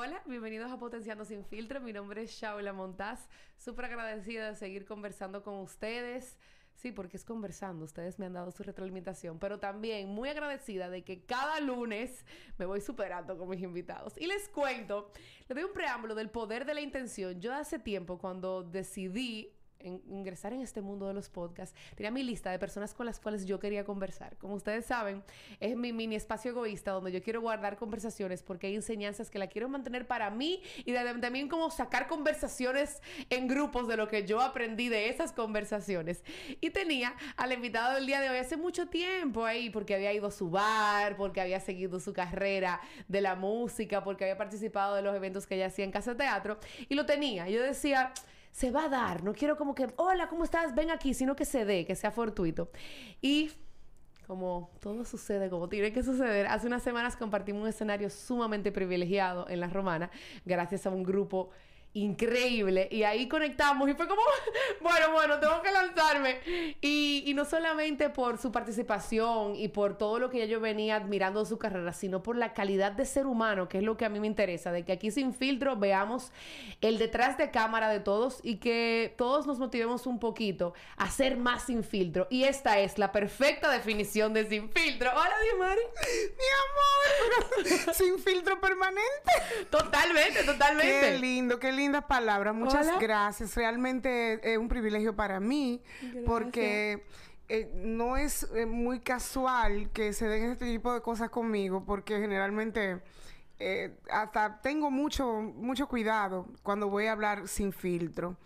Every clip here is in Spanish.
hola, bienvenidos a Potenciando Sin Filtro. Mi nombre es Shaula Montaz. Súper agradecida de seguir conversando con ustedes. Sí, porque es conversando. Ustedes me han dado su retroalimentación, pero también muy agradecida de que cada lunes me voy superando con mis invitados. Y les cuento, les doy un preámbulo del poder de la intención. Yo hace tiempo, cuando decidí ingresar en este mundo de los podcasts, tenía mi lista de personas con las cuales yo quería conversar. Como ustedes saben, es mi mini espacio egoísta donde yo quiero guardar conversaciones porque hay enseñanzas que la quiero mantener para mí y también como sacar conversaciones en grupos de lo que yo aprendí de esas conversaciones. Y tenía al invitado del día de hoy hace mucho tiempo ahí porque había ido a su bar, porque había seguido su carrera de la música, porque había participado de los eventos que ella hacía en Casa Teatro y lo tenía. Yo decía, se va a dar. No quiero como que, hola, ¿cómo estás? Ven aquí, sino que se dé, que sea fortuito. Y como todo sucede como tiene que suceder, hace unas semanas compartimos un escenario sumamente privilegiado en La Romana, gracias a un grupo increíble. Y ahí conectamos y fue como, bueno, bueno, tengo que lanzarme. Y, y, no solamente por su participación y por todo lo que yo venía admirando de su carrera, sino por la calidad de ser humano, que es lo que a mí me interesa, de que aquí sin filtro veamos el detrás de cámara de todos y que todos nos motivemos un poquito a ser más sin filtro. Y esta es la perfecta definición de sin filtro. Hola, Diomari. Mi amor, sin filtro permanente. Totalmente, totalmente. Qué lindo, qué lindo lindas palabras. Muchas gracias. Realmente es un privilegio para mí porque eh, no es eh, muy casual que se den este tipo de cosas conmigo porque generalmente eh, hasta tengo mucho, mucho cuidado cuando voy a hablar sin filtro.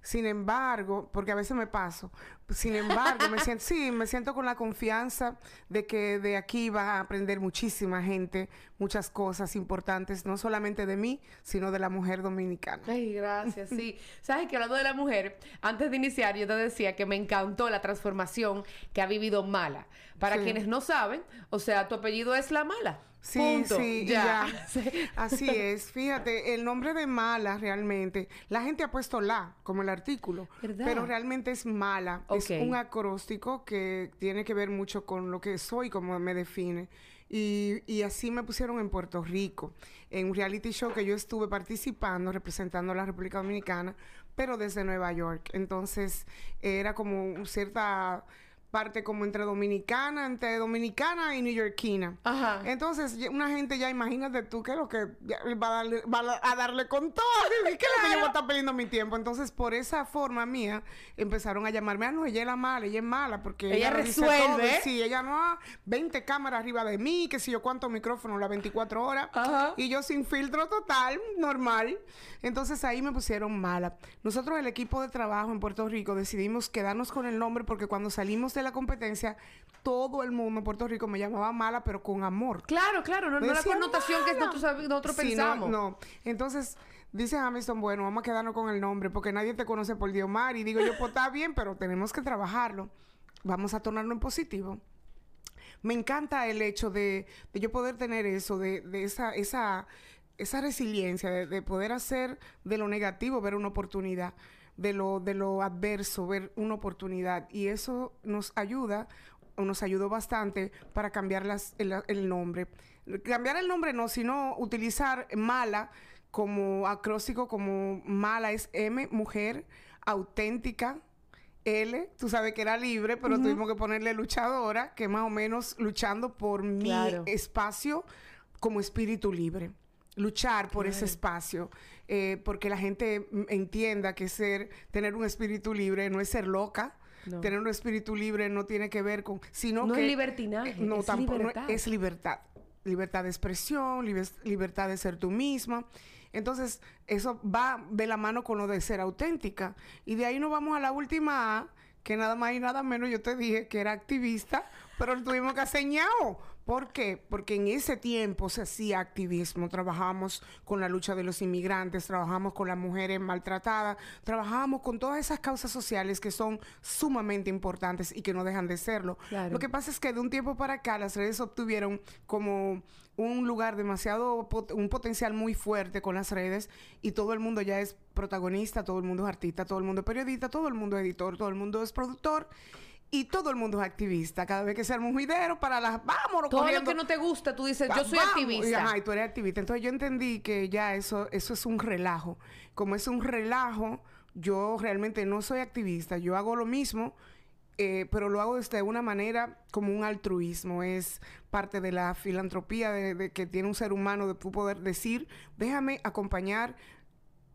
Sin embargo, porque a veces me paso, sin embargo, me siento, sí, me siento con la confianza de que de aquí va a aprender muchísima gente, muchas cosas importantes, no solamente de mí, sino de la mujer dominicana. Ay, gracias, sí. Sabes que hablando de la mujer, antes de iniciar, yo te decía que me encantó la transformación que ha vivido Mala. Para quienes no saben, o sea, tu apellido es La Mala. Sí, sí, ya. Así es. Fíjate, el nombre de mala realmente, la gente ha puesto la como el artículo, pero realmente es mala. Es un acróstico que tiene que ver mucho con lo que soy, como me define. Y, y, así me pusieron en Puerto Rico, en un reality show que yo estuve participando, representando a la República Dominicana, pero desde Nueva York. Entonces, era como cierta parte como entre dominicana, entre dominicana y neoyorquina. Ajá. Entonces, una gente ya, imagínate tú que lo que va a darle, va a darle con todo. ¿Qué es lo que yo voy a estar perdiendo mi tiempo? Entonces, por esa forma mía, empezaron a llamarme, ah, no, ella es la mala, ella es mala, porque ella, resuelve. Sí, ella no, 20 cámaras arriba de mí, que si yo cuántos micrófonos, las 24 horas. Ajá. Y yo sin filtro total, normal. Entonces, ahí me pusieron mala. Nosotros, el equipo de trabajo en Puerto Rico, decidimos quedarnos con el nombre porque cuando salimos de la competencia, todo el mundo en Puerto Rico me llamaba mala, pero con amor. Claro, claro, no, la connotación que nosotros, nosotros pensamos. No, Entonces, dice Hamilton, bueno, vamos a quedarnos con el nombre, porque nadie te conoce por Diomar. Y digo yo, pues está bien, pero tenemos que trabajarlo. Vamos a tornarlo en positivo. Me encanta el hecho de, yo poder tener eso, de, esa, esa, esa resiliencia, de, de poder hacer de lo negativo ver una oportunidad de lo, de lo adverso, ver una oportunidad. Y eso nos ayuda, o nos ayudó bastante para cambiar las, el, nombre. Cambiar el nombre no, sino utilizar mala como acróstico, como mala es M, mujer, auténtica. L, tú sabes que era libre, pero tuvimos que ponerle luchadora, que más o menos luchando por mi espacio como espíritu libre luchar por ese espacio, eh, porque la gente entienda que ser, tener un espíritu libre no es ser loca. Tener un espíritu libre no tiene que ver con, sino no es libertinaje, no es tampoco libertad. es libertad, libertad de expresión, libertad de ser tú misma. Entonces eso va de la mano con lo de ser auténtica y de ahí nos vamos a la última A, que nada más y nada menos yo te dije que era activista pero tuvimos que hacer ¿Por qué? Porque en ese tiempo se hacía activismo. Trabajamos con la lucha de los inmigrantes, trabajamos con las mujeres maltratadas, trabajamos con todas esas causas sociales que son sumamente importantes y que no dejan de serlo. Lo que pasa es que de un tiempo para acá las redes obtuvieron como un lugar demasiado, un potencial muy fuerte con las redes y todo el mundo ya es protagonista, todo el mundo es artista, todo el mundo es periodista, todo el mundo es editor, todo el mundo es productor y todo el mundo es activista. Cada vez que se arma un juidero para las... Vámonos Todo corriendo. lo que no te gusta, tú dices, yo soy vamos. activista. Y, ajá, y tú eres activista. Entonces yo entendí que ya eso, eso es un relajo. Como es un relajo, yo realmente no soy activista. Yo hago lo mismo, eh, pero lo hago desde una manera como un altruismo. Es parte de la filantropía de, de que tiene un ser humano de tu poder decir, déjame acompañar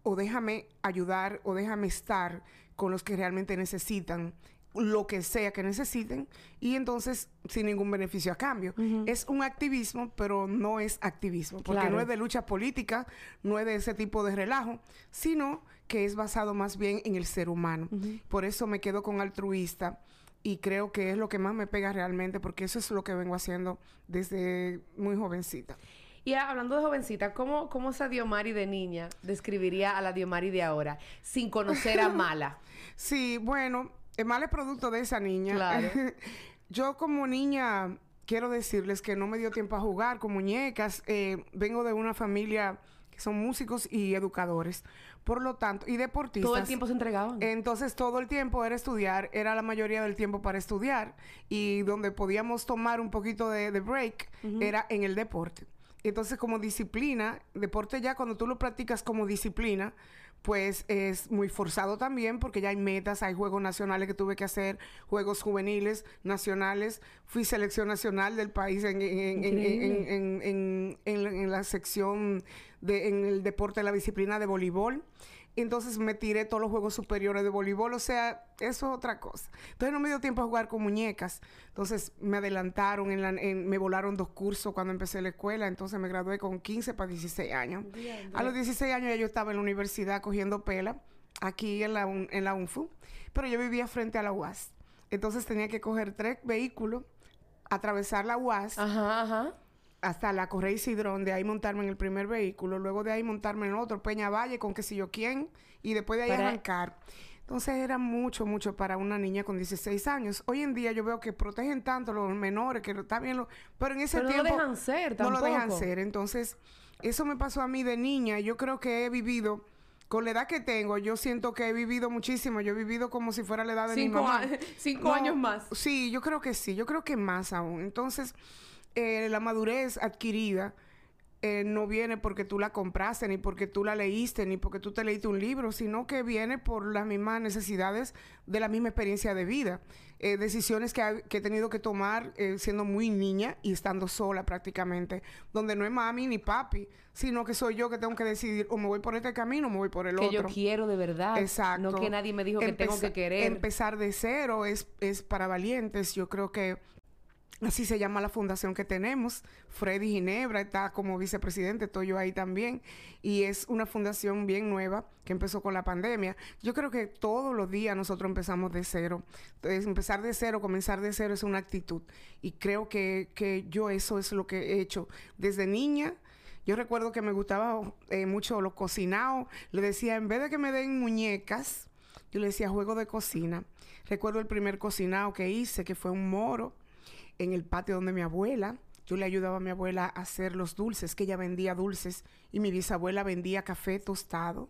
o déjame ayudar o déjame estar con los que realmente necesitan lo que sea que necesiten y entonces sin ningún beneficio a cambio. Es un activismo, pero no es activismo, porque Claro. no es de lucha política, no es de ese tipo de relajo, sino que es basado más bien en el ser humano. Por eso me quedo con altruista y creo que es lo que más me pega realmente, porque eso es lo que vengo haciendo desde muy jovencita. Y hablando de jovencita, ¿cómo, ¿cómo esa Diomari de niña describiría a la Diomari de ahora sin conocer a Mala? Sí, bueno, el mal es producto de esa niña. Claro. Yo como niña quiero decirles que no me dio tiempo a jugar con muñecas. Eh, vengo de una familia que son músicos y educadores. Por lo tanto, y deportistas. Todo el tiempo se entregaban. Entonces todo el tiempo era estudiar, era la mayoría del tiempo para estudiar y donde podíamos tomar un poquito de, de break era en el deporte. Entonces como disciplina, deporte ya cuando tú lo practicas como disciplina, pues es muy forzado también porque ya hay metas, hay juegos nacionales que tuve que hacer, juegos juveniles, nacionales, fui selección nacional del país en, en- en- en- la sección de, en el deporte, la disciplina de voleibol. Entonces me tiré todos los juegos superiores de voleibol, o sea, eso es otra cosa. Entonces no me dio tiempo a jugar con muñecas. Entonces me adelantaron, en la- en- me volaron dos cursos cuando empecé la escuela, entonces me gradué con 15 para 16 años. A los 16 años ya yo estaba en la universidad cogiendo pela, aquí en la, en la UNFU, pero yo vivía frente a la UAS. Entonces tenía que coger tres vehículos, atravesar la UAS Ajá, ajá. Hasta la Correa Isidrón, de ahí montarme en el primer vehículo, luego de ahí montarme en otro, Peña Valle, con qué sé yo quién, y después de ahí Para- arrancar. Entonces era mucho, mucho para una niña con 16 años. Hoy en día yo veo que protegen tanto los menores, que bien, lo- pero en ese Pero no tiempo... lo dejan ser No lo dejan tampoco. ser. Entonces, eso me pasó a mí de niña. Yo creo que he vivido... Con la edad que tengo, yo siento que he vivido muchísimo. Yo he vivido como si fuera la edad de mi Cinco, mamá. a- cinco No, años más. Sí, yo creo que sí, yo creo que más aún. Entonces, eh, la madurez adquirida eh, no viene porque tú la compraste, ni porque tú la leíste, ni porque tú te leíste un libro, sino que viene por las mismas necesidades de la misma experiencia de vida. Eh, decisiones que, ha- que he tenido que tomar eh, siendo muy niña y estando sola prácticamente, donde no es mami ni papi, sino que soy yo que tengo que decidir o me voy por este camino o me voy por el Que otro. yo quiero de verdad. Exacto. No que nadie me dijo que tengo que querer. Empezar de cero es, es para valientes. Yo creo que así se llama la fundación que tenemos. Freddy Ginebra está como vicepresidente, estoy yo ahí también. Y es una fundación bien nueva que empezó con la pandemia. Yo creo que todos los días nosotros empezamos de cero. Entonces, empezar de cero, comenzar de cero es una actitud. Y creo que, que yo eso es lo que he hecho desde niña. Yo recuerdo que me gustaba eh, mucho lo cocinado. Le decía, en vez de que me den muñecas, yo le decía juego de cocina. Recuerdo el primer cocinado que hice, que fue un moro en el patio donde mi abuela. Yo le ayudaba a mi abuela a hacer los dulces, que ella vendía dulces y mi bisabuela vendía café tostado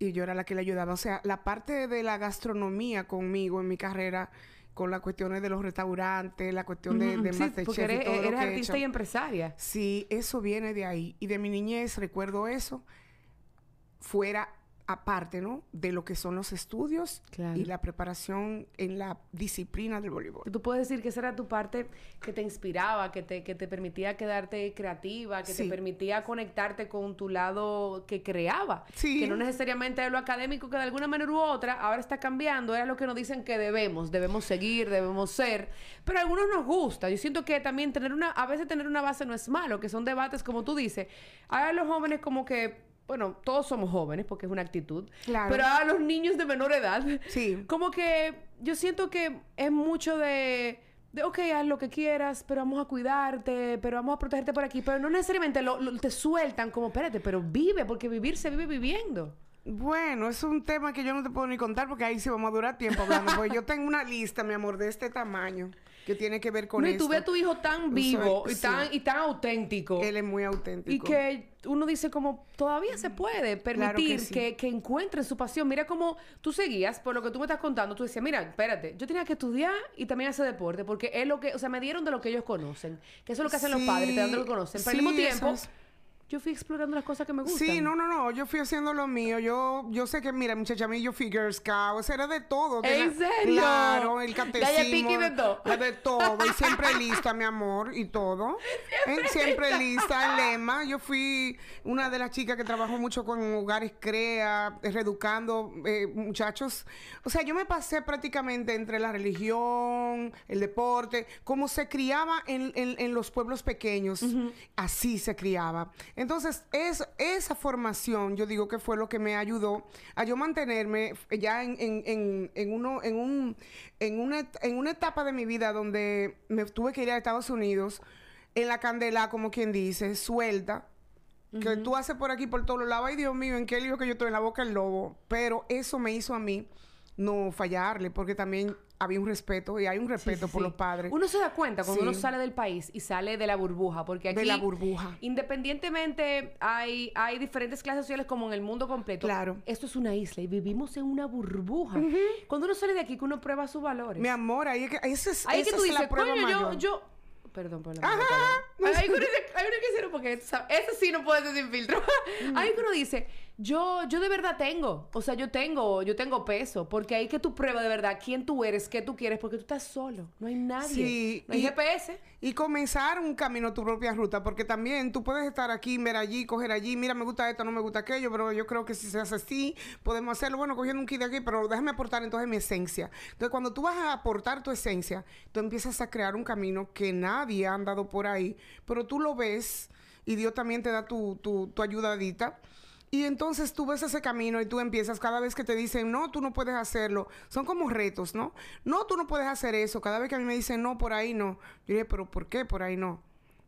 y yo era la que le ayudaba. O sea, la parte de la gastronomía conmigo en mi carrera, con las cuestiones de los restaurantes, la cuestión de, de sí, Masterchef porque y eres, lo que he artista hecho. y empresaria. Sí, eso viene de ahí. Y de mi niñez recuerdo eso fuera aparte, ¿no? De lo que son los estudios Claro. y la preparación en la disciplina del voleibol. Tú puedes decir que esa era tu parte que te inspiraba, que te, que te permitía quedarte creativa, que te permitía conectarte con tu lado que creaba. Sí. Que no necesariamente era lo académico, que de alguna manera u otra ahora está cambiando. Era lo que nos dicen que debemos, debemos seguir, debemos ser. Pero a algunos nos gusta. Yo siento que también tener una, a veces tener una base no es malo, que son debates como tú dices. Ahora los jóvenes como que bueno, todos somos jóvenes porque es una actitud. Claro. Pero a los niños de menor edad, Sí. como que yo siento que es mucho de, de, ok, haz lo que quieras, pero vamos a cuidarte, pero vamos a protegerte por aquí. Pero no necesariamente lo, lo- te sueltan como, espérate, pero vive, porque vivir se vive viviendo. Bueno, es un tema que yo no te puedo ni contar porque ahí sí vamos a durar tiempo hablando. porque yo tengo una lista, mi amor, de este tamaño. Que tiene que ver con No, y tú ves a tu hijo tan Eso vivo y sí. tan, y tan auténtico. Él es muy auténtico. Y que uno dice como todavía se puede Claro permitir que sí. que, que encuentren su pasión. Mira cómo tú seguías, por lo que tú me estás contando, tú decías, mira, espérate, yo tenía que estudiar y también hacer deporte, porque es lo que, o sea, me dieron de lo que ellos conocen, que eso es lo que hacen los Sí, padres, te dan de lo que conocen. Pero al mismo sí, eso tiempo, es. Yo fui explorando las cosas que me gustan. Sí, no, no, no. Yo fui haciendo lo mío. Yo, yo sé que, mira, muchacha, a mí yo fui Girl Scout. O sea, era de todo. De ¿En la- serio? Claro, el catecismo. de todo. de todo. Y siempre lista, mi amor, y todo. Siempre, siempre lista. El lema. Yo fui una de las chicas que trabajó mucho con hogares CREA, eh, reeducando eh, muchachos. O sea, yo me pasé prácticamente entre la religión, el deporte, cómo se criaba en, en- en los pueblos pequeños. Así se criaba. Entonces, es, esa formación, yo digo que fue lo que me ayudó a yo mantenerme ya en, en- en- en uno, en, un, en, una, en una etapa de mi vida donde me tuve que ir a Estados Unidos, en la candela, como quien dice, suelta. Que tú haces por aquí, por todos lados. Ay, Dios mío, ¿en qué lío que yo estoy en la boca del lobo? Pero eso me hizo a mí no fallarle, porque también había un respeto y hay un respeto sí, por sí. los padres. Uno se da cuenta cuando uno sale del país y sale de la burbuja, porque aquí De la burbuja. Independientemente hay hay diferentes clases sociales como en el mundo completo. Claro. Esto es una isla y vivimos en una burbuja. Cuando uno sale de aquí que uno prueba sus valores. Mi amor, ahí es que, es, ahí que tú es dices, la prueba coño, yo, mayor. yo Perdón por la Ajá. Hay uno uno que dice, porque ese sí no puede ser sin filtro. Hay que uno dice, yo, yo de verdad tengo, o sea, yo tengo, yo tengo peso, porque ahí que tú pruebas de verdad quién tú eres, qué tú quieres, porque tú estás solo, no hay nadie, Sí, no hay y- GPS. Y comenzar un camino, tu propia ruta, porque también tú puedes estar aquí, ver allí, coger allí, mira, me gusta esto, no me gusta aquello, pero yo creo que si se hace así, podemos hacerlo, bueno, cogiendo un kit de aquí, pero déjame aportar entonces mi esencia. Entonces, cuando tú vas a aportar tu esencia, tú empiezas a crear un camino que nadie ha andado por ahí, pero tú lo ves y Dios también te da tu, tu, tu ayudadita. Y entonces tú ves ese camino y tú empiezas cada vez que te dicen, no, tú no puedes hacerlo. Son como retos, ¿no? No, tú no puedes hacer eso. Cada vez que a mí me dicen, no, por ahí no. Yo dije, pero ¿por qué por ahí no?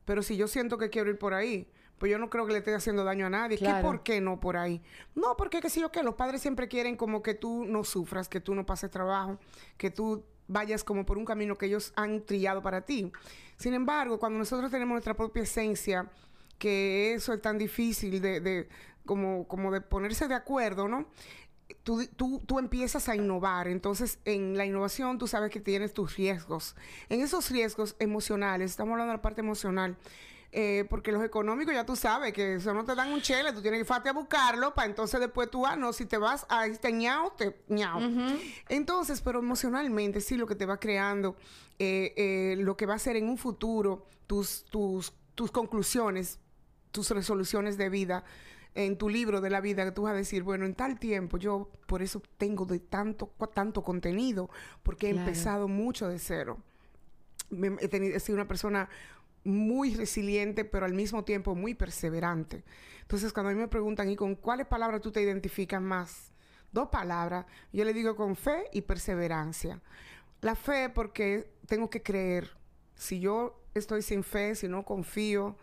Pero si yo siento que quiero ir por ahí, pues yo no creo que le esté haciendo daño a nadie. ¿Qué Claro. por qué no por ahí? No, porque qué sé yo qué, los padres siempre quieren como que tú no sufras, que tú no pases trabajo, que tú vayas como por un camino que ellos han trillado para ti. Sin embargo, cuando nosotros tenemos nuestra propia esencia, que eso es tan difícil de, de- como, como de ponerse de acuerdo, ¿no? Tú, tú, tú empiezas a innovar. Entonces, en la innovación tú sabes que tienes tus riesgos. En esos riesgos emocionales, estamos hablando de la parte emocional, eh, porque los económicos ya tú sabes que eso no te dan un chele, tú tienes que irte a buscarlo para entonces después tú, ah, no, si te vas a este ñao, te ñao. Entonces, pero emocionalmente sí lo que te va creando, eh, eh, lo que va a ser en un futuro, tus, tus, tus conclusiones, tus resoluciones de vida, en tu libro de la vida, que tú vas a decir, bueno, en tal tiempo yo por eso tengo de tanto, tanto contenido, porque he Claro. empezado mucho de cero. Me- he, tenido, he sido una persona muy resiliente, pero al mismo tiempo muy perseverante. Entonces, cuando a mí me preguntan, ¿y con cuáles palabras tú te identificas más? Dos palabras. Yo le digo con fe y perseverancia. La fe porque tengo que creer. Si yo estoy sin fe, si no confío,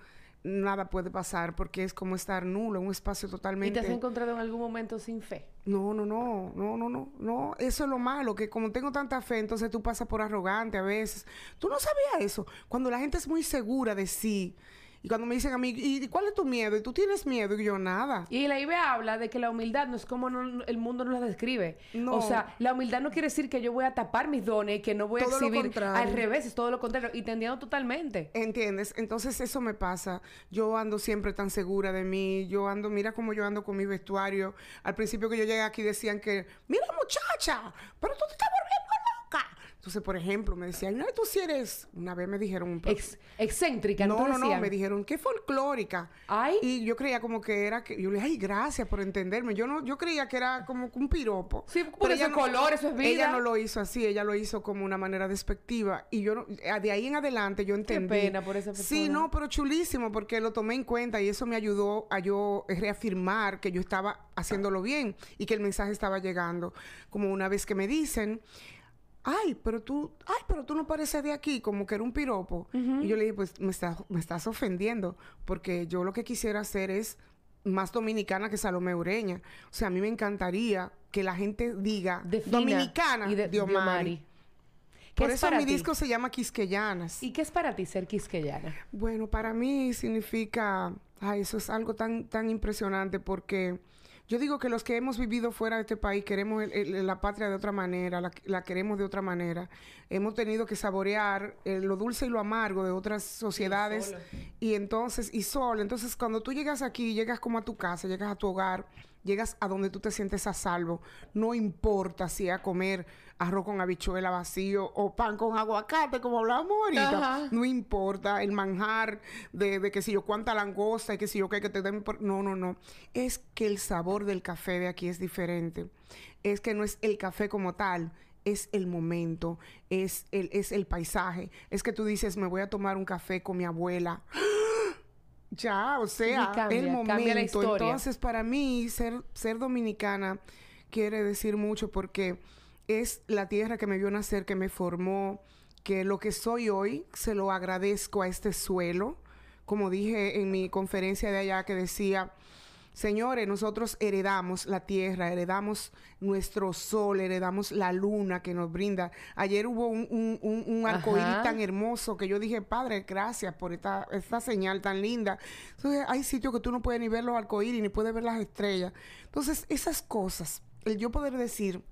nada puede pasar porque es como estar nulo en un espacio ¿Y totalmente... te has encontrado en algún momento sin fe? No, no, no, no, no, no, no. Eso es lo malo, que como tengo tanta fe, entonces tú pasas por arrogante a veces. Tú no sabías eso. Cuando la gente es muy segura de sí. Y cuando me dicen a mí, ¿y cuál es tu miedo? ¿Y tú tienes miedo? Y yo, nada. Y la IBE habla de que la humildad no es como no- el mundo nos la describe. No. O sea, la humildad no quiere decir que yo voy a tapar mis dones y que no voy Todo a lo exhibir. contrario. Al revés, es todo lo contrario. Y te entiendo totalmente. ¿Entiendes? Entonces eso me pasa. Yo ando siempre tan segura de mí. Yo ando, mira cómo yo ando con mi vestuario. Al principio que yo llegué aquí decían que, mira muchacha, pero tú te estás volviendo loca. Entonces, por ejemplo, me decían, no, tú sí eres... Una vez me dijeron... Ex- excéntrica, ¿no? no, no, me dijeron, qué folclórica. Ay. Y yo creía como que era que, yo le dije, ay, gracias por entenderme. Yo no, yo creía que era como un piropo. Sí, porque eso es color, eso es vida. Ella no lo hizo así, ella lo hizo como una manera despectiva. Y yo, no- de ahí en adelante, yo entendí. pena por esa Sí, persona. no, pero chulísimo, porque lo tomé en cuenta y eso me ayudó a yo reafirmar que yo estaba haciéndolo bien y que el mensaje estaba llegando. Como una vez que me dicen, ay, pero tú, ay, pero tú no pareces de aquí, como que era un piropo. Y yo le dije, pues me estás, me estás ofendiendo, porque yo lo que quisiera hacer es más dominicana que Salomé Ureña. O sea, a mí me encantaría que la gente diga Defina dominicana y de- de Omari. Omari. Por eso mi disco se llama Quisqueyanas. ¿Y qué es para ti ser quisqueyana? Bueno, para mí significa... Ay, eso es algo tan, tan impresionante porque yo digo que los que hemos vivido fuera de este país queremos la patria de otra manera, la, queremos de otra manera. Hemos tenido que saborear eh, lo dulce y lo amargo de otras sociedades y, entonces, y solo. Entonces, cuando tú llegas aquí, llegas como a tu casa, llegas a tu hogar, llegas a donde tú te sientes a salvo. No importa si a comer arroz con habichuela vacío o pan con aguacate, como hablábamos ahorita. No importa el manjar de, que si yo cuánta langosta y que si yo qué que te den. No, no, no. Es que el sabor del café de aquí es diferente. Es que no es el café como tal, es el momento, es el, es el paisaje. Es que tú dices, me voy a tomar un café con mi abuela. Ya, o sea, el momento. Entonces, para mí, ser, ser dominicana quiere decir mucho porque es la tierra que me vio nacer, que me formó, que lo que soy hoy se lo agradezco a este suelo. Como dije en mi conferencia de allá que decía, señores, nosotros heredamos la tierra, heredamos nuestro sol, heredamos la luna que nos brinda. Ayer hubo un, un, un, arcoíris tan hermoso que yo dije, Padre, gracias por esta, esta señal tan linda. Entonces, hay sitios que tú no puedes ni ver los arcoíris, ni puedes ver las estrellas. Entonces, esas cosas, el yo poder decir,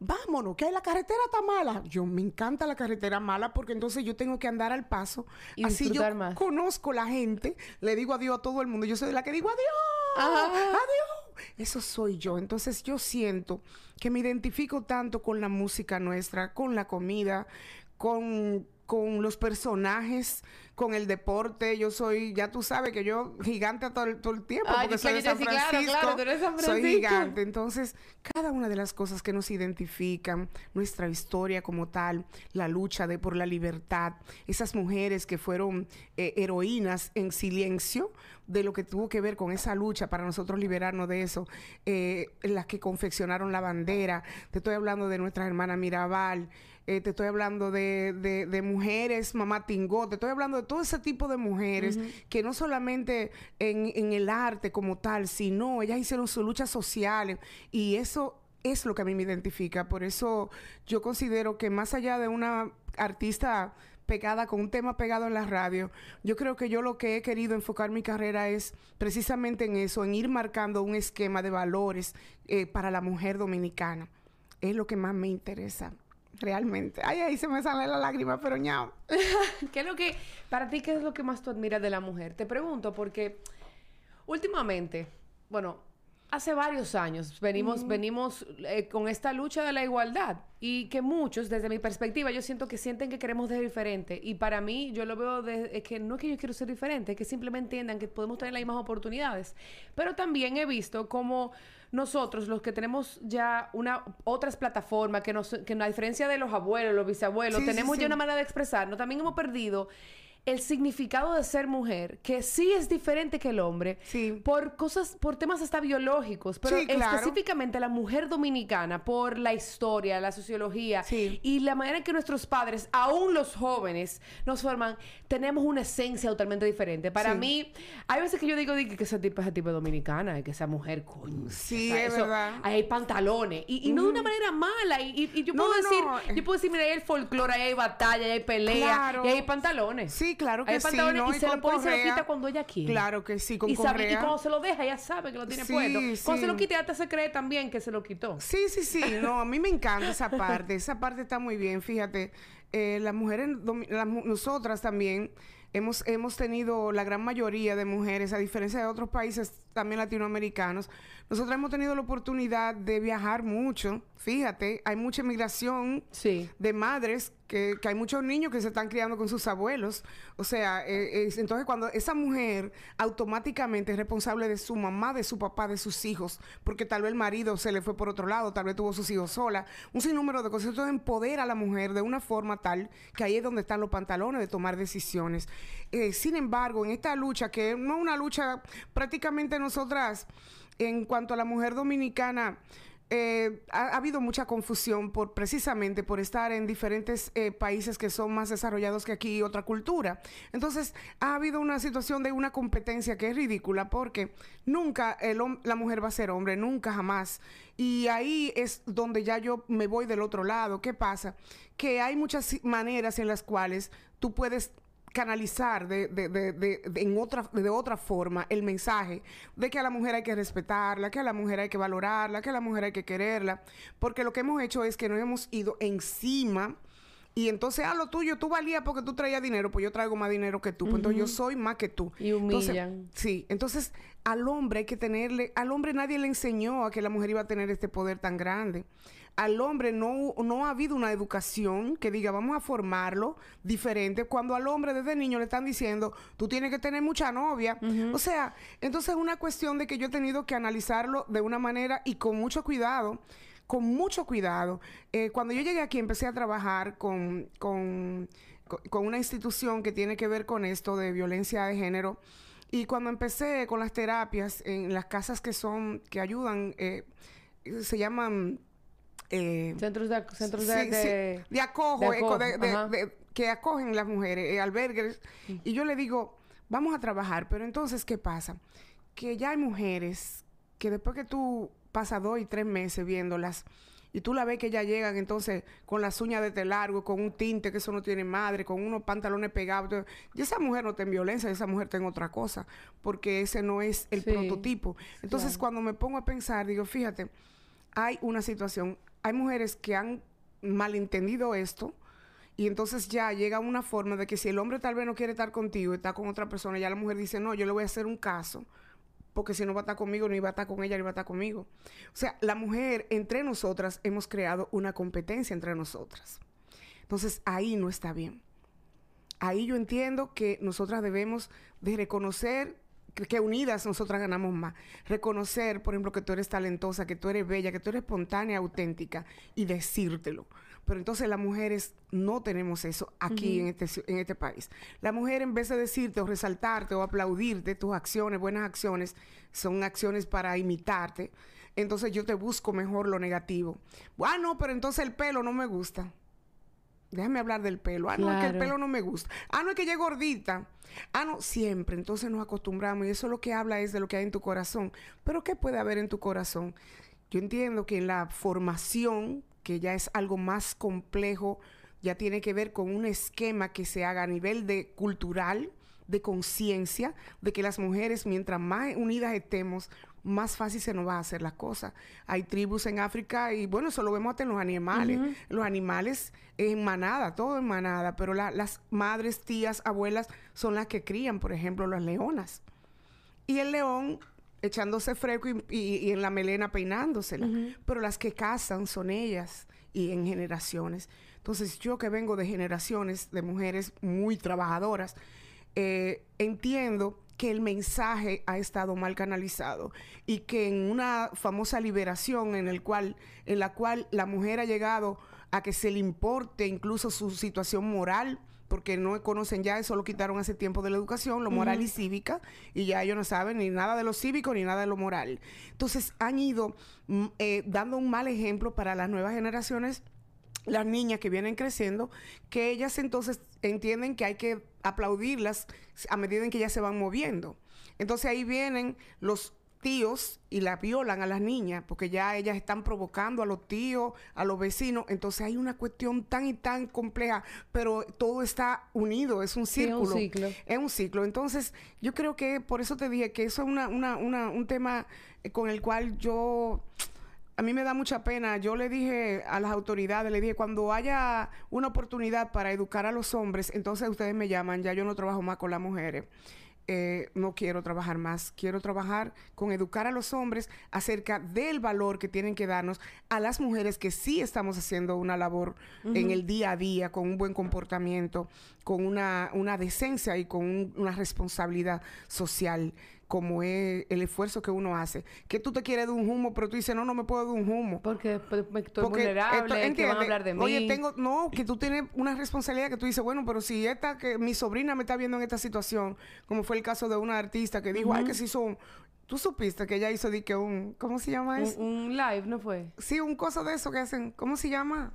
vámonos, que la carretera está mala. Yo me encanta la carretera mala porque entonces yo tengo que andar al paso. Y Así yo conozco la gente, le digo adiós a todo el mundo. Yo soy de la que digo adiós, adiós. Eso soy yo. Entonces yo siento que me identifico tanto con la música nuestra, con la comida, con con los personajes, con el deporte. Yo soy, ya tú sabes que yo gigante todo el, todo el tiempo porque soy de San Francisco. Soy gigante. Entonces, cada una de las cosas que nos identifican, nuestra historia como tal, la lucha de por la libertad, esas mujeres que fueron eh, heroínas en silencio de lo que tuvo que ver con esa lucha para nosotros liberarnos de eso, eh, las que confeccionaron la bandera. Te estoy hablando de nuestra hermana Mirabal. Eh, te estoy hablando de, de, mujeres, mamá Tingó, te estoy hablando de todo ese tipo de mujeres que no solamente en, en, el arte como tal, sino ellas hicieron sus luchas sociales y eso es lo que a mí me identifica. Por eso yo considero que más allá de una artista pegada con un tema pegado en la radio, yo creo que yo lo que he querido enfocar mi carrera es precisamente en eso, en ir marcando un esquema de valores eh, para la mujer dominicana. Es lo que más me interesa realmente. Ay, ahí se me sale la lágrima, pero ñao. ¿Qué es lo que, para ti, qué es lo que más tú admiras de la mujer? Te pregunto porque últimamente, bueno, hace varios años venimos, venimos eh, con esta lucha de la igualdad y que muchos, desde mi perspectiva, yo siento que sienten que queremos ser diferente. Y para mí yo lo veo de, que no es que yo quiero ser diferente, es que simplemente entiendan que podemos tener las mismas oportunidades. Pero también he visto como nosotros, los que tenemos ya una otras plataformas, que, nos, que a diferencia de los abuelos, los bisabuelos, tenemos ya una manera de expresarnos, también hemos perdido el significado de ser mujer, que sí es diferente que el hombre, por cosas, por temas hasta biológicos, pero específicamente la mujer dominicana, por la historia, la sociología y la manera en que nuestros padres, aún los jóvenes, nos forman, tenemos una esencia totalmente diferente. Para mí, hay veces que yo digo, que ese tipo es tipo dominicana, que esa mujer, coño. Sí, es verdad. hay pantalones, y, no de una manera mala, y, yo puedo decir, yo puedo decir, mira, hay el folclore, ahí hay batalla, hay pelea, y hay pantalones. Sí, claro que sí. ¿no? Y, se lo pone y se lo quita cuando ella quiere. Claro que sí, con y, sabe, y cuando se lo deja, ella sabe que lo tiene puesto. Cuando se lo quita, hasta se cree también que se lo quitó. Sí, sí, sí. No, a mí me encanta esa parte. esa parte está muy bien, fíjate. Eh, las mujeres, nosotras también hemos, hemos tenido la gran mayoría de mujeres, a diferencia de otros países también latinoamericanos, nosotros hemos tenido la oportunidad de viajar mucho. Fíjate, hay mucha migración de madres que, hay muchos niños que se están criando con sus abuelos. O sea, eh, entonces cuando esa mujer automáticamente es responsable de su mamá, de su papá, de sus hijos, porque tal vez el marido se le fue por otro lado, tal vez tuvo sus hijos sola, un sinnúmero de cosas. Entonces empodera a la mujer de una forma tal que ahí es donde están los pantalones de tomar decisiones. Eh, sin embargo, en esta lucha, que no es una lucha prácticamente nosotras en cuanto a la mujer dominicana, eh, ha, habido mucha confusión por precisamente por estar en diferentes eh, países que son más desarrollados que aquí otra cultura. Entonces, ha habido una situación de una competencia que es ridícula porque nunca el, la mujer va a ser hombre, nunca jamás. Y ahí es donde ya yo me voy del otro lado. ¿Qué pasa? Que hay muchas maneras en las cuales tú puedes canalizar de, de, de, en otra, de otra forma el mensaje de que a la mujer hay que respetarla, que a la mujer hay que valorarla, que a la mujer hay que quererla, porque lo que hemos hecho es que nos hemos ido encima y entonces a lo tuyo tú valías porque tú traías dinero, pues yo traigo más dinero que tú, pues entonces yo soy más que tú. Y humillan. sí, entonces al hombre hay que tenerle, al hombre nadie le enseñó a que la mujer iba a tener este poder tan grande al hombre no, no ha habido una educación que diga, vamos a formarlo diferente, cuando al hombre desde niño le están diciendo, tú tienes que tener mucha novia. O sea, entonces es una cuestión de que yo he tenido que analizarlo de una manera y con mucho cuidado, con mucho cuidado. Eh, cuando yo llegué aquí empecé a trabajar con, con, con una institución que tiene que ver con esto de violencia de género. Y cuando empecé con las terapias en las casas que son, que ayudan, eh, se llaman eh, centros de, centros de, de, acojo, que acogen las mujeres, eh, albergues. Y yo le digo, vamos a trabajar, pero entonces, ¿qué pasa? Que ya hay mujeres que después que tú pasas dos y tres meses viéndolas, y tú la ves que ya llegan entonces con las uñas de largo, con un tinte que eso no tiene madre, con unos pantalones pegados. Y esa mujer no está en violencia, esa mujer está en otra cosa, porque ese no es el prototipo. Entonces, cuando me pongo a pensar, digo, fíjate, hay una situación hay mujeres que han malentendido esto y entonces ya llega una forma de que si el hombre tal vez no quiere estar contigo está con otra persona, ya la mujer dice, no, yo le voy a hacer un caso, porque si no va a estar conmigo, ni va a estar con ella, ni va a estar conmigo. O sea, la mujer, entre nosotras, hemos creado una competencia entre nosotras. Entonces, ahí no está bien. Ahí yo entiendo que nosotras debemos de reconocer que unidas nosotras ganamos más. Reconocer, por ejemplo, que tú eres talentosa, que tú eres bella, que tú eres espontánea, auténtica y decírtelo. Pero entonces las mujeres no tenemos eso aquí en, este, en este país. La mujer en vez de decirte o resaltarte o aplaudirte tus acciones, buenas acciones, son acciones para imitarte. Entonces yo te busco mejor lo negativo. Ah, no, pero entonces el pelo no me gusta. Déjame hablar del pelo. Ah, no, es que el pelo no me gusta. Ah, no, es que ella es gordita. Ah, no, siempre. Entonces nos acostumbramos y eso lo que habla es de lo que hay en tu corazón. Pero ¿qué puede haber en tu corazón? Yo entiendo que en la formación, que ya es algo más complejo, ya tiene que ver con un esquema que se haga a nivel de cultural, de conciencia, de que las mujeres, mientras más unidas estemos, más fácil se nos va a hacer las cosas. Hay tribus en África y bueno, eso lo vemos hasta en los animales. Los animales en manada, todo en manada, pero las madres, tías, abuelas son las que crían, por ejemplo, las leonas. Y el león echándose fresco y, en la melena peinándosela. Pero las que cazan son ellas y en generaciones. Entonces yo que vengo de generaciones de mujeres muy trabajadoras, eh, entiendo que el mensaje ha estado mal canalizado y que en una famosa liberación en el cual en la cual la mujer ha llegado a que se le importe incluso su situación moral porque no conocen ya eso lo quitaron hace tiempo de la educación, lo moral y cívica, y ya ellos no saben ni nada de lo cívico ni nada de lo moral. Entonces han ido mm, eh, dando un mal ejemplo para las nuevas generaciones las niñas que vienen creciendo, que ellas entonces entienden que hay que aplaudirlas a medida en que ellas se van moviendo. Entonces ahí vienen los tíos y la violan a las niñas, porque ya ellas están provocando a los tíos, a los vecinos. Entonces hay una cuestión tan y tan compleja, pero todo está unido, es un círculo. es un ciclo. Es un ciclo. Entonces yo creo que por eso te dije que eso es una, una, una, un tema eh, con el cual yo a mí me da mucha pena. Yo le dije a las autoridades, le dije, cuando haya una oportunidad para educar a los hombres, entonces ustedes me llaman, ya yo no trabajo más con las mujeres. Eh, no quiero trabajar más, quiero trabajar con educar a los hombres acerca del valor que tienen que darnos a las mujeres que sí estamos haciendo una labor en el día a día, con un buen comportamiento, con una, una decencia y con una responsabilidad social como es el esfuerzo que uno hace. Que tú te quieres de un humo, pero tú dices, no, no me puedo de un humo. Porque pues, estoy vulnerable, que van a hablar de mí. Oye, tengo, no, que tú tienes una responsabilidad que tú dices, bueno, pero si esta, que mi sobrina me está viendo en esta situación, como fue el caso de una artista que dijo, ay, que se hizo Tú supiste que ella hizo di que un... ¿Cómo se llama eso? Un, un live, ¿no fue? Sí, un coso de eso que hacen. ¿Cómo se llama?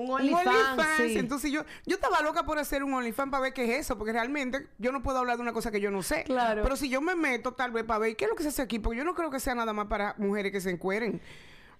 Un OnlyFans. sí. Entonces yo, yo estaba loca por hacer un OnlyFans para ver qué es eso, porque realmente yo no puedo hablar de una cosa que yo no sé. Claro. Pero si yo me meto tal vez para ver qué es lo que se hace aquí, porque yo no creo que sea nada más para mujeres que se encueren.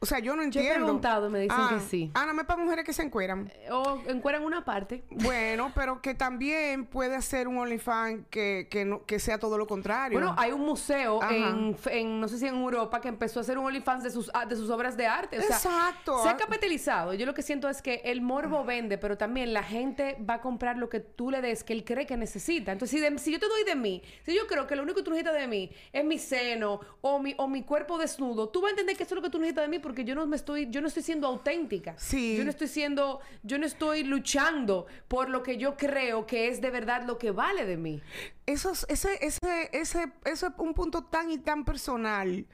O sea, yo no Yo he entiendo. preguntado y me dicen Ah, que sí. Ah, nada más para mujeres que se encueran. O encueran una parte. Bueno, pero que también puede hacer un OnlyFans que, que, no, que sea todo lo contrario. Bueno, hay un museo en, en, no sé si en Europa, que empezó a hacer un OnlyFans de sus, ah, de sus obras de arte. O sea, Exacto. Se ha capitalizado. Yo lo que siento es que el morbo vende, pero también la gente va a comprar lo que tú le des, que él cree que necesita. Entonces, si, de- si yo te doy de mí, si yo creo que lo único que tú necesitas de mí es mi seno o mi, o mi cuerpo desnudo, tú vas a entender que eso es lo que tú necesitas de mí porque yo no me estoy, yo no estoy siendo auténtica. Sí. Yo no estoy siendo, yo no estoy luchando por lo que yo creo que es de verdad lo que vale de mí. Eso es, ese, ese, ese, eso es un punto tan y tan personal.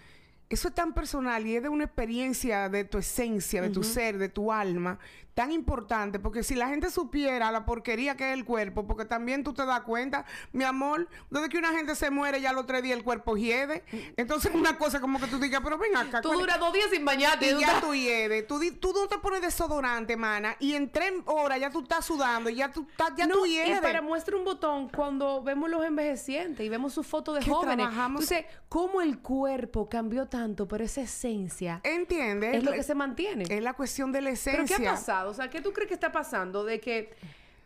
Eso es tan personal y es de una experiencia de tu esencia, de tu ser, de tu alma, tan importante. Porque si la gente supiera la porquería que es el cuerpo, porque también tú te das cuenta, mi amor, desde que una gente se muere ya los tres días el cuerpo hiede. Entonces una cosa como que tú digas, pero ven acá. Tú ¿cuál- duras dos días sin bañarte. y tú ya estás- tú hiedes. Tú, tú no te pones desodorante, mana. Y en tres horas ya tú estás sudando y ya tú, estás, ya No, tú y hiedes. para muestra un botón cuando vemos los envejecientes y vemos sus fotos de jóvenes. trabajamos- Entonces, ¿cómo el cuerpo cambió tanto, pero esa esencia ¿Entiendes? es lo que se mantiene? Es la cuestión de la ¿Pero esencia. qué ha pasado? O sea, ¿qué tú crees que está pasando de que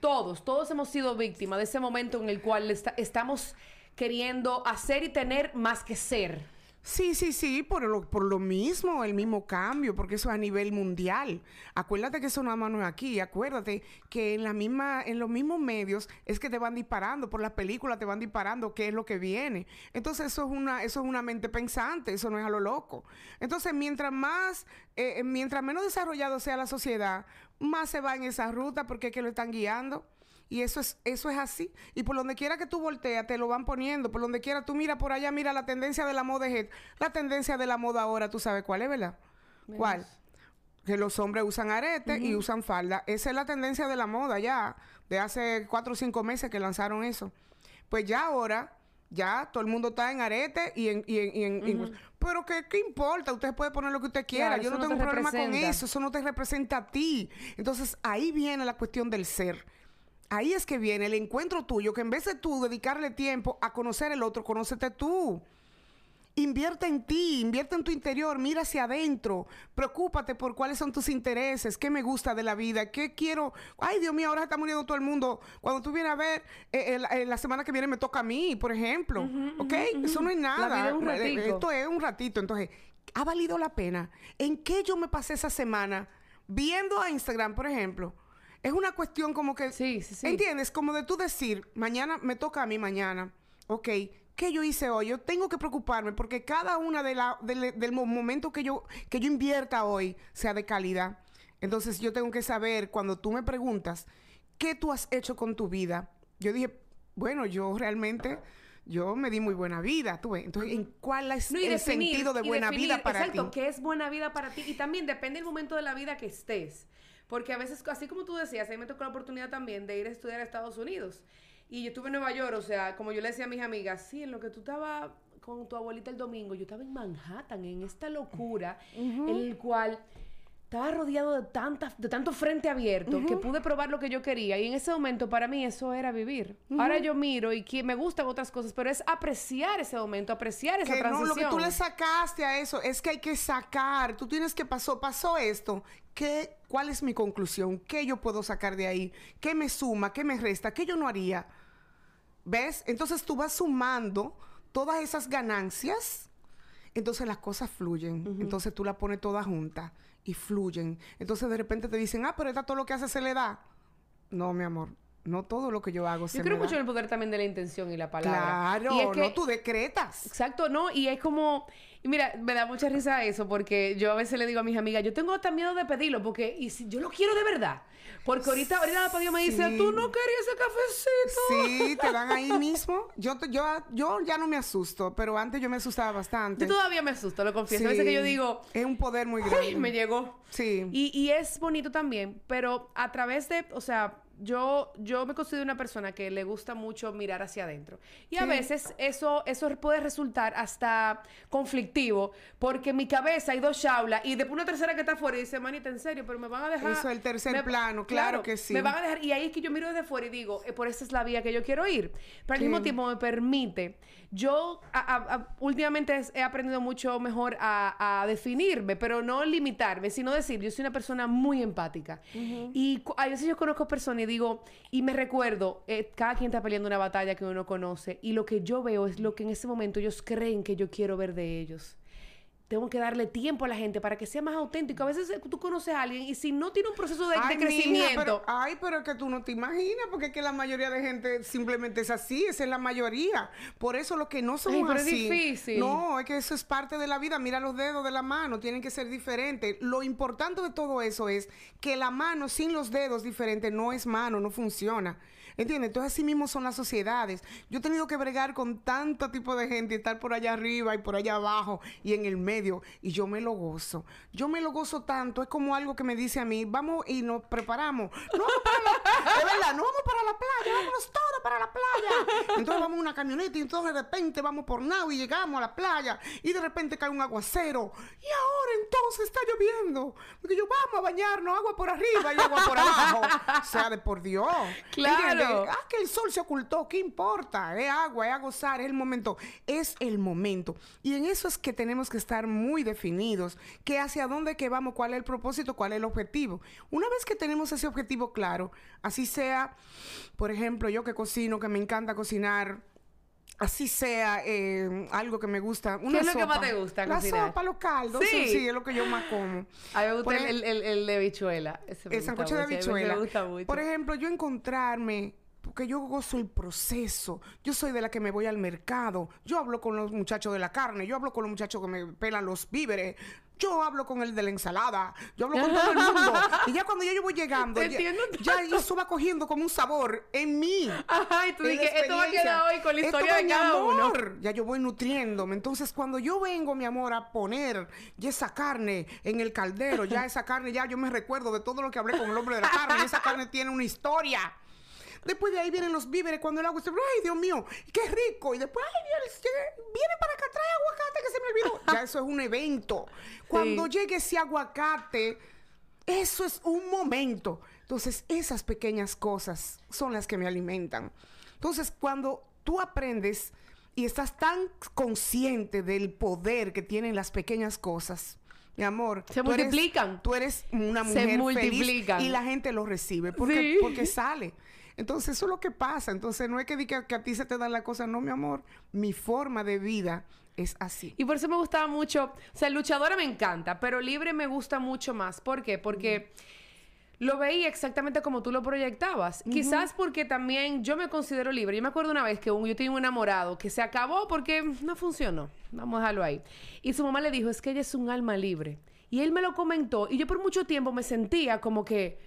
todos, todos hemos sido víctimas de ese momento en el cual esta- estamos queriendo hacer y tener más que ser? Sí, sí, sí, por lo, por lo mismo, el mismo cambio, porque eso es a nivel mundial. Acuérdate que eso nada más no es aquí. Acuérdate que en la misma, en los mismos medios es que te van disparando, por las películas te van disparando qué es lo que viene. Entonces, eso es una, eso es una mente pensante, eso no es a lo loco. Entonces, mientras más, eh, eh, mientras menos desarrollado sea la sociedad, más se va en esa ruta porque es que lo están guiando. Y eso es, eso es así. Y por donde quiera que tú volteas, te lo van poniendo. Por donde quiera tú mira por allá, mira la tendencia de la moda es. La tendencia de la moda ahora, tú sabes cuál es, ¿verdad? ¿Cuál? Que los hombres usan arete y usan falda. Esa es la tendencia de la moda ya. De hace cuatro o cinco meses que lanzaron eso. Pues ya ahora, ya todo el mundo está en arete y en... y en- y en- pero ¿qué, ¿qué importa? Usted puede poner lo que usted quiera. Claro, Yo no no tengo te un problema con eso. Eso no te representa a ti. Entonces ahí viene la cuestión del ser. Ahí es que viene el encuentro tuyo, que en vez de tú dedicarle tiempo a conocer el otro, conócete tú. Invierte en ti, invierte en tu interior, mira hacia adentro, preocúpate por cuáles son tus intereses, qué me gusta de la vida, qué quiero. Ay, Dios mío, ahora se está muriendo todo el mundo. Cuando tú vienes a ver, eh, el- eh, la semana que viene me toca a mí, por ejemplo. ¿Ok? Eso no es nada. un Eh, eh. Esto es un ratito. Entonces, ¿ha valido la pena? ¿En qué yo me pasé esa semana viendo a Instagram, por ejemplo? Es una cuestión como que... Sí, sí, sí. ¿Entiendes? Como de tú decir, mañana me toca a mí mañana. Ok, ¿qué yo hice hoy? Yo tengo que preocuparme porque cada una de la, del, del mo- momento que yo, que yo invierta hoy sea de calidad. Entonces yo tengo que saber, cuando tú me preguntas, ¿qué tú has hecho con tu vida? Yo dije, bueno, yo realmente... Yo me di muy buena vida, tú ves. Entonces, ¿en cuál es No, el definir- sentido de buena definir, vida para exacto, ti? qué es buena vida para ti. Y también depende del momento de la vida que estés. Porque a veces, así como tú decías, a mí me tocó la oportunidad también de ir a estudiar a Estados Unidos. Y yo estuve en Nueva York, o sea, como yo le decía a mis amigas, sí, en lo que tú estabas con tu abuelita el domingo, yo estaba en Manhattan, en esta locura, en el cual estaba rodeado de, tanta, de tanto frente abierto que pude probar lo que yo quería. Y en ese momento, para mí, eso era vivir. Ahora yo miro y que me gustan otras cosas, pero es apreciar ese momento, apreciar esa que no, transición. lo que tú le sacaste a eso es que hay que sacar. Tú tienes que pasó, pasó esto. ¿Qué, ¿Cuál es mi conclusión? ¿Qué yo puedo sacar de ahí? ¿Qué me suma? ¿Qué me resta? ¿Qué yo no haría? ¿Ves? Entonces tú vas sumando todas esas ganancias. Entonces las cosas fluyen. Entonces tú las pones todas juntas y fluyen. Entonces de repente te dicen, ah, pero esta todo lo que hace se le da. No, mi amor. No todo lo que yo hago se Yo creo me mucho en el poder también de la intención y la palabra. Claro, Y es que- no tú decretas. Exacto, ¿no? Y es como, y mira, me da mucha risa eso porque yo a veces le digo a mis amigas, yo tengo hasta miedo de pedirlo porque, y si yo lo quiero de verdad, porque ahorita, ahorita la Padilla me dice, Sí. tú no querías ese cafecito. Sí, te dan ahí mismo. Yo, yo, yo ya no me asusto, pero antes yo me asustaba bastante. Yo todavía me asusto, lo confieso. A veces que yo Sí. digo, Es un poder muy grande. uy, me llegó. Sí. Y, y es bonito también, pero a través de, o sea, yo, yo me considero una persona que le gusta mucho mirar hacia adentro. Y a veces eso, eso puede resultar hasta conflictivo, porque en mi cabeza hay dos chaulas y después una tercera que está afuera y dice, manita, en serio, pero me van a dejar. Eso es el tercer plano, claro, que sí. Me van a dejar, y ahí es que yo miro desde fuera y digo, eh, por esa es la vía que yo quiero ir. Pero al mismo tiempo me permite. Yo últimamente he aprendido mucho mejor a, definirme, pero no limitarme, sino decir, yo soy una persona muy empática. Y a veces yo conozco personas y digo, y me recuerdo, eh, cada quien está peleando una batalla que uno conoce, y lo que yo veo es lo que en ese momento ellos creen que yo quiero ver de ellos tengo que darle tiempo a la gente para que sea más auténtico. A veces eh, tú conoces a alguien y si no tiene un proceso de, crecimiento. pero, ay, pero es que tú no te imaginas, porque es que la mayoría de gente simplemente es así, esa es la mayoría. Por eso lo que no somos ay, así. Es difícil. No, es que eso es parte de la vida. Mira los dedos de la mano, tienen que ser diferentes. Lo importante de todo eso es que la mano sin los dedos diferentes no es mano, no funciona. ¿Entiendes? Entonces así mismo son las sociedades. Yo he tenido que bregar con tanto tipo de gente, estar por allá arriba y por allá abajo y en el medio, y yo me lo gozo. Yo me lo gozo tanto, es como algo que me dice a mí, vamos y nos preparamos. No para es verdad, no vamos para la playa, vámonos todos para la playa. Entonces vamos en una camioneta y entonces de repente vamos por Nau y llegamos a la playa y de repente cae un aguacero. Y ahora entonces está lloviendo. Porque yo vamos a bañarnos, agua por arriba y agua por abajo. O sea, de por Dios. Claro. Ah, que el sol se ocultó, ¿qué importa? Es agua, es a gozar, es el momento. Es el momento. Y en eso es que tenemos que estar muy definidos, que hacia dónde que vamos, cuál es el propósito, cuál es el objetivo. Una vez que tenemos ese objetivo claro, así sea, por ejemplo, yo que cocino, que me encanta cocinar, así sea eh, algo que me gusta. Una ¿Qué es lo que más te gusta La sopa, los caldos. Sí. sí, es lo que yo más como. A mí me gusta el, el, el, de bichuela. el sancocho de bichuela. Me gusta mucho. Por ejemplo, yo encontrarme porque yo gozo el proceso. Yo soy de la que me voy al mercado. Yo hablo con los muchachos de la carne. Yo hablo con los muchachos que me pelan los víveres. Yo hablo con el de la ensalada. Yo hablo con todo el mundo. Y ya cuando yo voy llegando, ya, eso va cogiendo como un sabor en mí. Ajá, y tú dices, esto va a quedar hoy con la historia de cada uno. Ya yo voy nutriéndome. Entonces, cuando yo vengo, mi amor, a poner ya esa carne en el caldero, ya esa carne, ya yo me recuerdo de todo lo que hablé con el hombre de la carne. esa carne tiene una historia. Después de ahí vienen los víveres cuando el agua se... ¡Ay, Dios mío! ¡Qué rico! Y después, ¡ay, viene para acá, trae aguacate que se me olvidó! Ya eso es un evento. Cuando llegue ese aguacate, eso es un momento. Entonces, esas pequeñas cosas son las que me alimentan. Entonces, cuando tú aprendes y estás tan consciente del poder que tienen las pequeñas cosas, mi amor. Se multiplican. tú eres una mujer Se multiplican. Feliz y la gente lo recibe porque, porque sale. Entonces, eso es lo que pasa. Entonces, no es que, que, que a ti se te dan las cosas, no, mi amor. Mi forma de vida es así. Y por eso me gustaba mucho. O sea, luchadora me encanta, pero libre me gusta mucho más. ¿Por qué? Porque. Lo veía exactamente como tú lo proyectabas. Quizás porque también yo me considero libre. Yo me acuerdo una vez que un, yo tenía un enamorado que se acabó porque no funcionó. Vamos a dejarlo ahí. Y su mamá le dijo, es que ella es un alma libre. Y él me lo comentó y yo por mucho tiempo me sentía como que,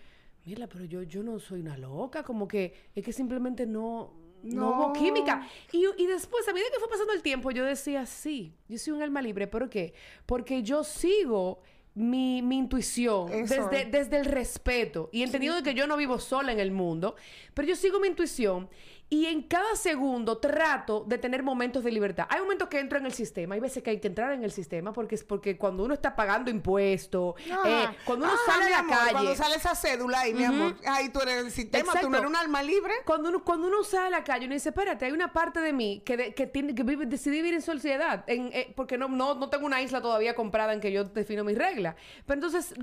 mira, pero yo, yo no soy una loca, como que es que simplemente no, no, hubo química. Y, y, después, a medida que fue pasando el tiempo, yo decía, sí, yo soy un alma libre. ¿Por qué? Porque yo sigo mi, mi intuición desde, desde el respeto y entendiendo de que yo no vivo sola en el mundo, pero yo sigo mi intuición y en cada segundo trato de tener momentos de libertad. Hay momentos que entro en el sistema, hay veces que hay que entrar en el sistema porque es porque cuando uno está pagando impuestos, eh, cuando uno sale a la calle. Cuando sale esa cédula ahí, mi amor, ahí tú eres el sistema, tú no eres un alma libre. Cuando uno, cuando uno sale a la calle, uno dice, espérate, hay una parte de mí que, que, tiene, que vive, decidí vivir en sociedad, en, eh, porque no, no, no tengo una isla todavía comprada en que yo defino mis reglas. Pero entonces,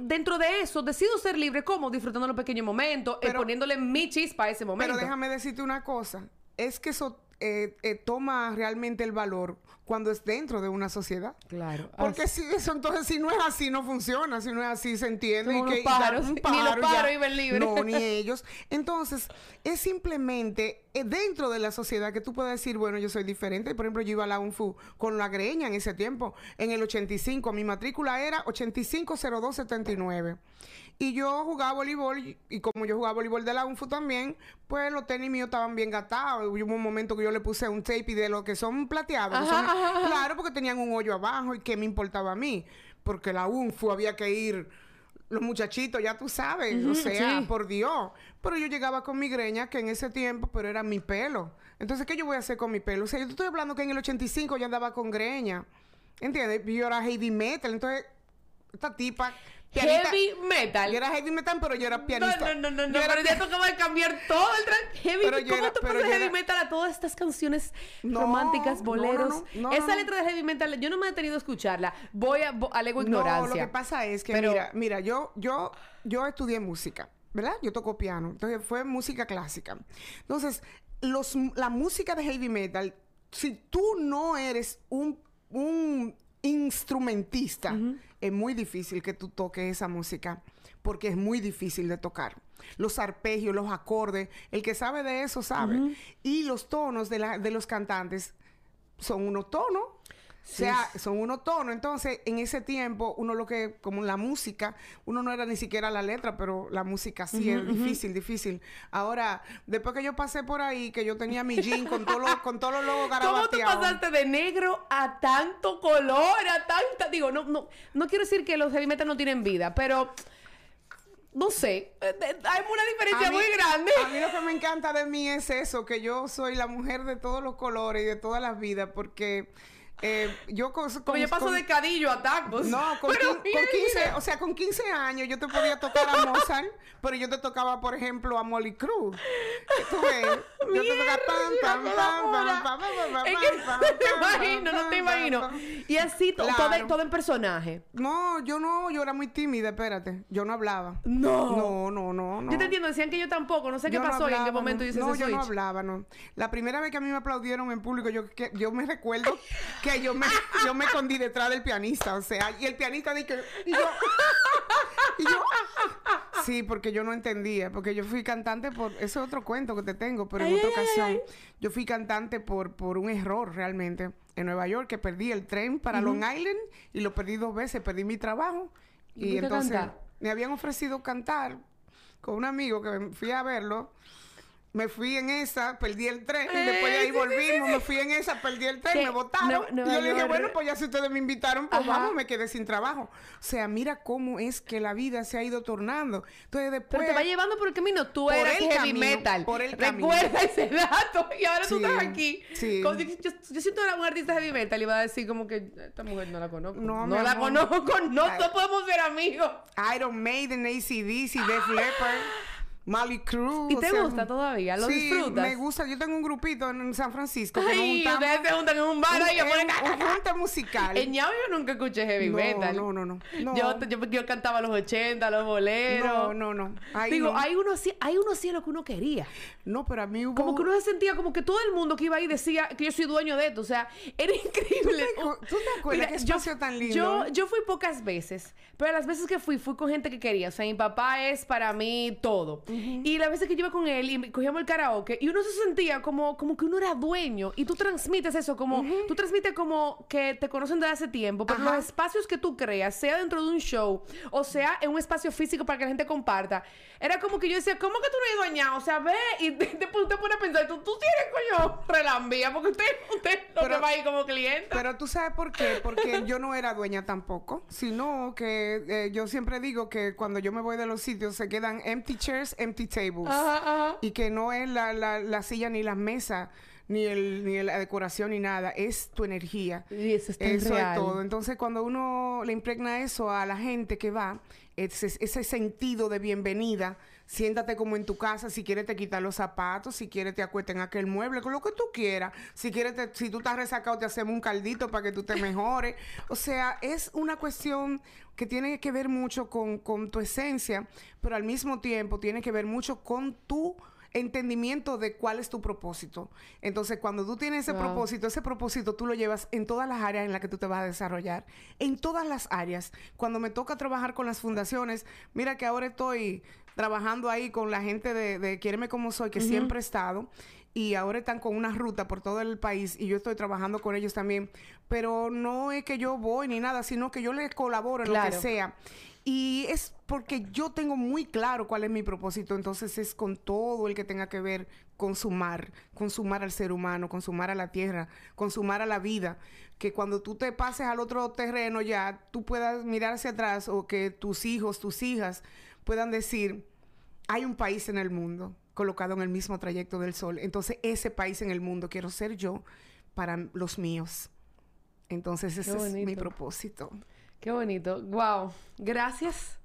dentro de eso, decido ser libre, ¿cómo? Disfrutando los pequeños momentos, eh, poniéndole mi chispa a ese momento. Pero déjame decirte una cosa, es que eso eh, eh, toma realmente el valor cuando es dentro de una sociedad. Claro. Porque si eso entonces si no es así no funciona, si no es así se entiende y que pájaros, ni los pájaros iban libres. No, ni ellos. Entonces, es simplemente eh, dentro de la sociedad que tú puedes decir, bueno, yo soy diferente. Por ejemplo, yo iba a la UNFU con la greña en ese tiempo, en el 85, mi matrícula era 850279. Y yo jugaba voleibol y como yo jugaba voleibol de la UNFU también, pues los tenis míos estaban bien gastados. Hubo un momento que yo le puse un tape y de lo que son plateados. claro, porque tenían un hoyo abajo y qué me importaba a mí. Porque la UNFU había que ir los muchachitos, ya tú sabes, o sea, por Dios. Pero yo llegaba con mi greña, que en ese tiempo, pero era mi pelo. Entonces, ¿qué yo voy a hacer con mi pelo? O sea, yo te estoy hablando que en el 85 yo andaba con greña. ¿Entiendes? Yo era heavy metal. Entonces, esta tipa heavy metal. Yo era heavy metal, pero yo era pianista. No, no, no, no, no pero ya tocaba de cambiar todo el tran heavy metal. ¿Cómo tú pasas heavy metal a todas estas canciones románticas, boleros? Esa letra de heavy metal, yo no me he tenido a escucharla. Voy a alego ignorancia. No, lo que pasa es que mira, mira, yo yo yo estudié música, ¿verdad? Yo toco piano, entonces fue música clásica. Entonces, los la música de heavy metal, si tú no eres un un instrumentista, es muy difícil que tú toques esa música porque es muy difícil de tocar. Los arpegios, los acordes, el que sabe de eso sabe. Y los tonos de, la, de los cantantes son unos tonos o sea, son unos tonos. Entonces, en ese tiempo, uno lo que, como la música, uno no era ni siquiera la letra, pero la música sí es difícil, difícil. Ahora, después que yo pasé por ahí, que yo tenía mi jean con todos los, con todos los logos ¿Cómo tú pasaste de negro a tanto color, a tanta, digo, no, no, no quiero decir que los heavy no tienen vida, pero no sé, eh, hay una diferencia muy grande. A mí lo que me encanta de mí es eso, que yo soy la mujer de todos los colores y de todas las vidas, porque eh, yo con, yo paso de cadillo a tacos. No, con, 15, o sea, con 15 años yo te podía tocar a Mozart, pero yo te tocaba, por ejemplo, a Molly Cruz. Tú ves, yo te tocaba pam, pam, pam, pam, pam, pam, pam, No te imagino, no te imagino. Y así, todo, todo en personaje. No, yo no, yo era muy tímida, espérate. Yo no hablaba. No. No, no, no, no. Yo te entiendo, decían que yo tampoco, no sé qué pasó y en qué momento hice no, ese No, yo no hablaba, no. La primera vez que a mí me aplaudieron en público, yo, que, yo me recuerdo que yo me, yo me escondí detrás del pianista, o sea, y el pianista dije, y yo, y yo, sí, porque yo no entendía, porque yo fui cantante por, ese es otro cuento que te tengo, pero en otra ocasión, yo fui cantante por, por un error realmente en Nueva York, que perdí el tren para Long Island y lo perdí dos veces, perdí mi trabajo, y, entonces me habían ofrecido cantar con un amigo que fui a verlo, me fui en esa, perdí el tren, y después de ahí volvimos, me fui en esa, perdí el tren, me botaron. y yo le dije, bueno, pues ya si ustedes me invitaron, pues vamos, me quedé sin trabajo. O sea, mira cómo es que la vida se ha ido tornando. Entonces después... Pero te va llevando por el camino, tú eres heavy metal. Por el Recuerda ese dato, y ahora tú estás aquí. Sí. yo, siento que un artista heavy metal y va a decir como que, esta mujer no la conozco. No, no la conozco, no, no podemos ser amigos. Iron Maiden, ACDC, Def Leppard. Molly Cruz. ¿Y te gusta todavía? ¿Lo sí, disfrutas? me gusta. Yo tengo un grupito en San Francisco. Ay, ustedes se juntan en un bar y ponen... Un junta musical. En Ñao yo nunca escuché heavy metal. No, no, no. no. Yo, yo, cantaba los 80, los boleros. No, no, no. Digo, hay uno así, hay uno así lo que uno quería. No, pero a mí hubo... Como que uno se sentía como que todo el mundo que iba ahí decía que yo soy dueño de esto. O sea, era increíble. ¿Tú te, acuerdas? qué espacio tan lindo? Yo, yo fui pocas veces, pero las veces que fui, fui con gente que quería. O sea, mi papá es para mí todo. Y las veces que yo iba con él y cogíamos el karaoke y uno se sentía como, como que uno era dueño y tú transmites eso, como tú transmites como que te conocen desde hace tiempo, pero los espacios que tú creas, sea dentro de un show o sea en un espacio físico para que la gente comparta, era como que yo decía, ¿cómo que tú no eres dueñado? O sea, ve y después usted pone a pensar, tú, tú tienes coño relambía porque usted, usted no pero, va ahí como cliente. Pero tú sabes por qué, porque yo no era dueña tampoco, sino que eh, yo siempre digo que cuando yo me voy de los sitios se quedan empty chairs, empty tables. Y que no es la, la, silla ni las mesas ni el ni la decoración ni nada, es tu energía. Y eso, está eso es todo. Entonces, cuando uno le impregna eso a la gente que va, ese, ese sentido de bienvenida, siéntate como en tu casa, si quieres te quitas los zapatos, si quieres te acuestas en aquel mueble, con lo que tú quieras. Si quieres, si tú estás resacado, te hacemos un caldito para que tú te mejores. o sea, es una cuestión que tiene que ver mucho con, con tu esencia, pero al mismo tiempo tiene que ver mucho con tu entendimiento de cuál es tu propósito. Entonces, cuando tú tienes ese propósito, ese propósito tú lo llevas en todas las áreas en las que tú te vas a desarrollar. En todas las áreas. Cuando me toca trabajar con las fundaciones, mira que ahora estoy trabajando ahí con la gente de, de Quiéreme como soy, que siempre he estado. y ahora están con una ruta por todo el país y yo estoy trabajando con ellos también, pero no es que yo voy ni nada, sino que yo les colaboro en lo que sea. Y es porque yo tengo muy claro cuál es mi propósito, entonces es con todo el que tenga que ver con sumar, consumar al ser humano, consumar a la tierra, consumar a la vida, que cuando tú te pases al otro terreno ya tú puedas mirar hacia atrás o que tus hijos, tus hijas puedan decir, hay un país en el mundo colocado en el mismo trayecto del sol, entonces ese país en el mundo quiero ser yo para los míos. Entonces ese es mi propósito. Qué bonito. Wow. Gracias.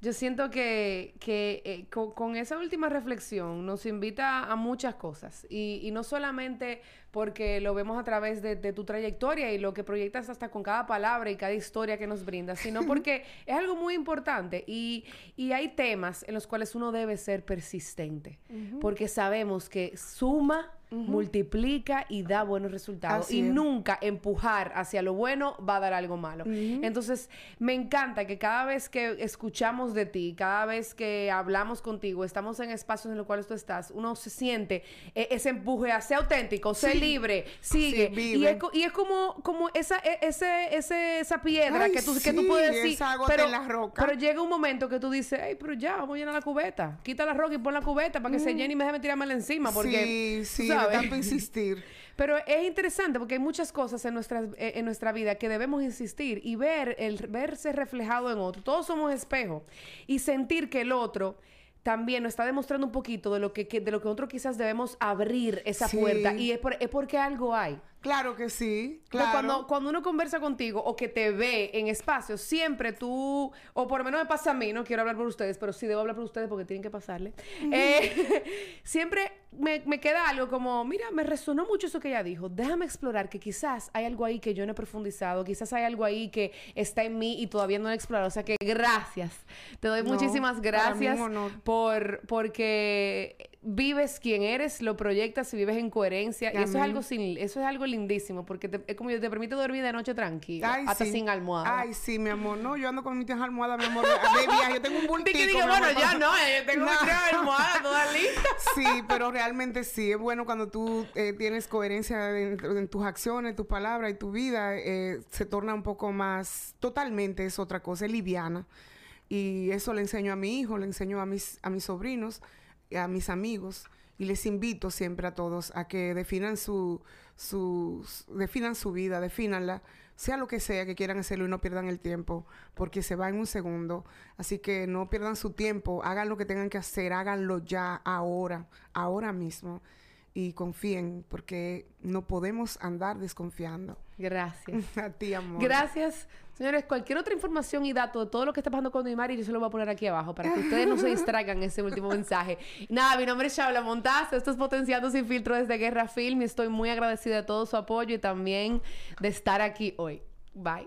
Yo siento que, que eh, con, esa última reflexión nos invita a muchas cosas. Y, y, no solamente porque lo vemos a través de, de, tu trayectoria y lo que proyectas hasta con cada palabra y cada historia que nos brindas, sino porque es algo muy importante. Y, y, hay temas en los cuales uno debe ser persistente. Porque sabemos que suma multiplica y da buenos resultados. y nunca empujar hacia lo bueno va a dar algo malo. Entonces, me encanta que cada vez que escuchamos de ti, cada vez que hablamos contigo, estamos en espacios en los cuales tú estás, uno se siente e, ese empuje a ser auténtico, ser libre, sigue. y, es, y, es, como, como esa, e, ese, ese, esa piedra que, tú, que tú puedes decir. Pero, pero llega un momento que tú dices, hey, pero ya, vamos a llenar la cubeta. Quita la roca y pon la cubeta para que se llene y me deje tirarme encima. Porque, sí, sí, tanto insistir. Pero es interesante porque hay muchas cosas en nuestra, eh, en nuestra vida que debemos insistir y ver, el verse reflejado en otro. Todos somos espejos. Y sentir que el otro también nos está demostrando un poquito de lo que, de lo que nosotros quizás debemos abrir esa puerta. Y es, es porque algo hay. Claro que sí, claro. Cuando, cuando uno conversa contigo o que te ve en espacios, siempre tú, o por lo menos me pasa a mí, no quiero hablar por ustedes, pero sí debo hablar por ustedes porque tienen que pasarle. Eh, siempre me, me, queda algo como, mira, me resonó mucho eso que ella dijo. Déjame explorar que quizás hay algo ahí que yo no he profundizado, quizás hay algo ahí que está en mí y todavía no he explorado. O sea que gracias. Te doy muchísimas gracias por porque vives quien eres, lo proyectas y vives en coherencia. Y eso es algo sin, eso es algo lindísimo, porque te, es como te permite dormir de noche tranquila, hasta sin almohada. Ay, sí, mi amor. No, yo ando con mis almohadas, mi amor. De yo tengo un bultico. que digo, bueno, ya no, eh, yo tengo mi almohada toda lista. sí, pero realmente sí. Es bueno cuando tú eh, tienes coherencia en, tus acciones, tus palabras y tu vida. Eh, se torna un poco más... Totalmente es otra cosa, es liviana. Y eso le enseño a mi hijo, le enseño a mis, a mis sobrinos a mis amigos y les invito siempre a todos a que definan su, su, definan su vida, definanla, sea lo que sea que quieran hacerlo y no pierdan el tiempo, porque se va en un segundo. Así que no pierdan su tiempo, hagan lo que tengan que hacer, háganlo ya, ahora, ahora mismo. Y confíen, porque no podemos andar desconfiando. Gracias. a ti, amor. Gracias Señores, cualquier otra información y dato de todo lo que está pasando con Neymar, yo se lo voy a poner aquí abajo para que ustedes no se distraigan ese último mensaje. Nada, mi nombre es Shaula Montaz, esto es Potenciando Sin Filtro desde Guerra Film y estoy muy agradecida de todo su apoyo y también de estar aquí hoy. Bye.